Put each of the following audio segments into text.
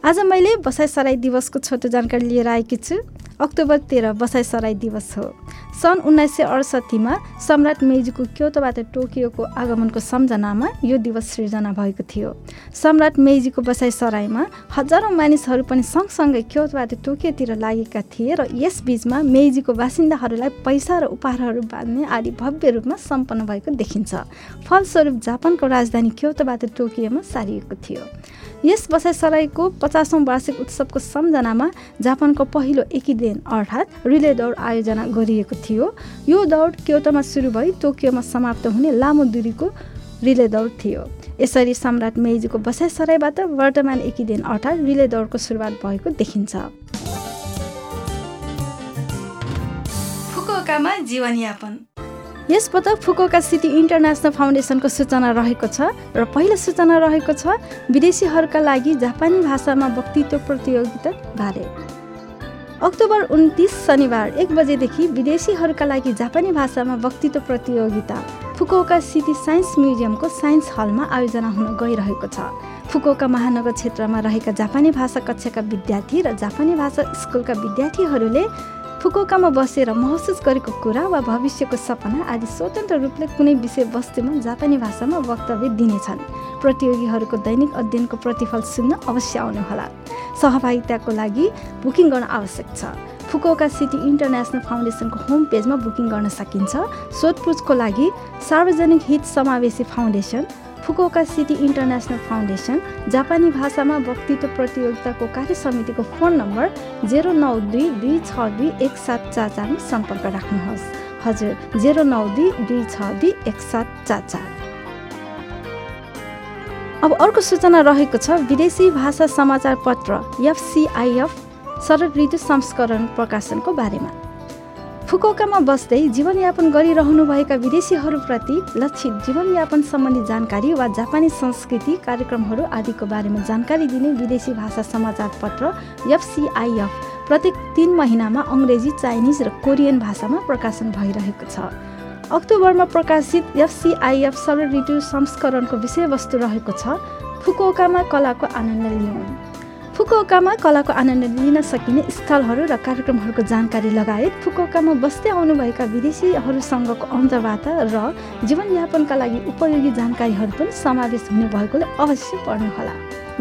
आज मैले बसाइ सराई दिवसको छोटो जानकारी लिएर आएकी छु। अक्टोबर तेह्र बसाइ सराई दिवस हो। सन् उन्नाइस सय अडसट्ठीमा सम्राट मेजीको क्योतोबाट टोकियोको आगमनको सम्झनामा यो दिवस सृजना भएको थियो। सम्राट मेजीको बसाइ सराईमा हजारौँ मानिसहरू पनि सँगसँगै क्योतोबाट टोकियोतिर लागेका थिए र यस बिचमा मेजीको बासिन्दाहरूलाई पैसा र उपहारहरू बाँध्ने आदि भव्य रूपमा सम्पन्न भएको देखिन्छ। फलस्वरूप जापानको राजधानी क्योतोबाट टोकियोमा सारिएको थियो। यस बसाइ सराईको पचासौँ वार्षिक उत्सवको सम्झनामा जापानको पहिलो एकीदेन अर्थात् रिले दौड आयोजना गरिएको थियो। यो दौड क्योटोमा सुरु भई टोकियोमा समाप्त हुने लामो दूरीको रिले दौड थियो। यसरी सम्राट मेजीको बसाइ सराईबाट वर्तमान एकीदेन अर्थात् रिले दौडको सुरुवात भएको देखिन्छ। जीवनयापन। यसपटक फुकोका सिटी इन्टरनेसनल फाउन्डेसनको सूचना रहेको छ र पहिलो सूचना रहेको छ विदेशीहरूका लागि जापानी भाषामा वक्तित्व प्रतियोगिता बारे। अक्टोबर उन्तिस शनिबार एक बजेदेखि विदेशीहरूका लागि जापानी भाषामा वक्तित्व प्रतियोगिता फुकोका सिटी साइन्स म्युजियमको साइन्स हलमा आयोजना हुन गइरहेको छ। फुकोका महानगर क्षेत्रमा रहेका जापानी भाषा कक्षाका विद्यार्थी र जापानी भाषा स्कुलका विद्यार्थीहरूले फुकुकामा बसेर महसुस गरेको कुरा वा भविष्यको सपना आदि स्वतन्त्र रूपले कुनै विषयवस्तुमा जापानी भाषामा वक्तव्य दिनेछन्। प्रतियोगीहरूको दैनिक अध्ययनको प्रतिफल सुन्न अवश्य आउनुहोला। सहभागिताको लागि बुकिङ गर्न आवश्यक छ। फुकोका सिटी इन्टरनेसनल फाउन्डेसनको होम पेजमा बुकिङ गर्न सकिन्छ। सोधपुछको लागि सार्वजनिक हित समावेशी foundation Fukuoka city international foundation जापानी भाषामा वक्तित्व प्रतियोगिताको कार्य समितिको फोन नम्बर जेरो नौ दुई दुई छ दुई एक सात चार चारमा सम्पर्क राख्नुहोस् हजुर जेरो नौ दुई दुई छ दुई एक सात चार चार अब अर्को सूचना रहेको छ विदेशी भाषा समाचार पत्र एफसिआइएफ शरद ऋतु संस्करण प्रकाशनको बारेमा फुकोकामा बस्दै जीवनयापन गरिरहनुभएका विदेशीहरूप्रति लक्षित जीवनयापन सम्बन्धी जानकारी वा जापानी संस्कृति कार्यक्रमहरू आदिको बारेमा जानकारी दिने विदेशी भाषा समाचार पत्र एफसिआइएफ प्रत्येक तिन महिनामा अङ्ग्रेजी चाइनिज र कोरियन भाषामा प्रकाशन भइरहेको छ। अक्टोबरमा प्रकाशित एफसिआइएफ सरल ऋतु संस्करणको विषयवस्तु रहेको छ। फुकोकामा कलाको आनन्द लिउन्। फुकुओकामा कलाको आनन्द लिन सकिने स्थलहरू र कार्यक्रमहरूको जानकारी लगायत फुकुओकामा बस्दै आउनुभएका विदेशीहरूसँगको अन्तर्वार्ता र जीवनयापनका लागि उपयोगी जानकारीहरू पनि समावेश हुने भएकोले अवश्य पढ्नुहोला।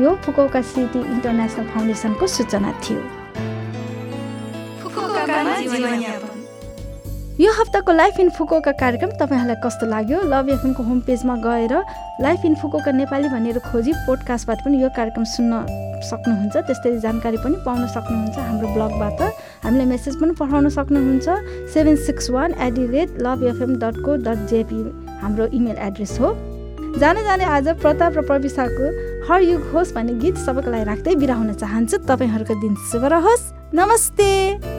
यो फुकुओका सिटी इन्टरनेसनल फाउन्डेसनको सूचना थियो। यो हप्ताको लाइफ इन फुकोका कार्यक्रम तपाईँहरूलाई कस्तो लाग्यो? लभ एफएमको होम पेजमा गएर लाइफ इन फुकोका नेपाली भनेर खोजी पोडकास्टबाट पनि यो कार्यक्रम सुन्न सक्नुहुन्छ। त्यस्तै जानकारी पनि पाउन सक्नुहुन्छ हाम्रो ब्लगबाट। हामीलाई मेसेज पनि पठाउन सक्नुहुन्छ। Seven six one eight the rate love FM dot co dot JP हाम्रो इमेल एड्रेस हो। जाने जाने आज प्रताप र प्रविशाको हर युग होस् भन्ने गीत सबैको लागि राख्दै बिरा हुन चाहन्छु। तपाईँहरूको दिन शुभ रहोस्। नमस्ते।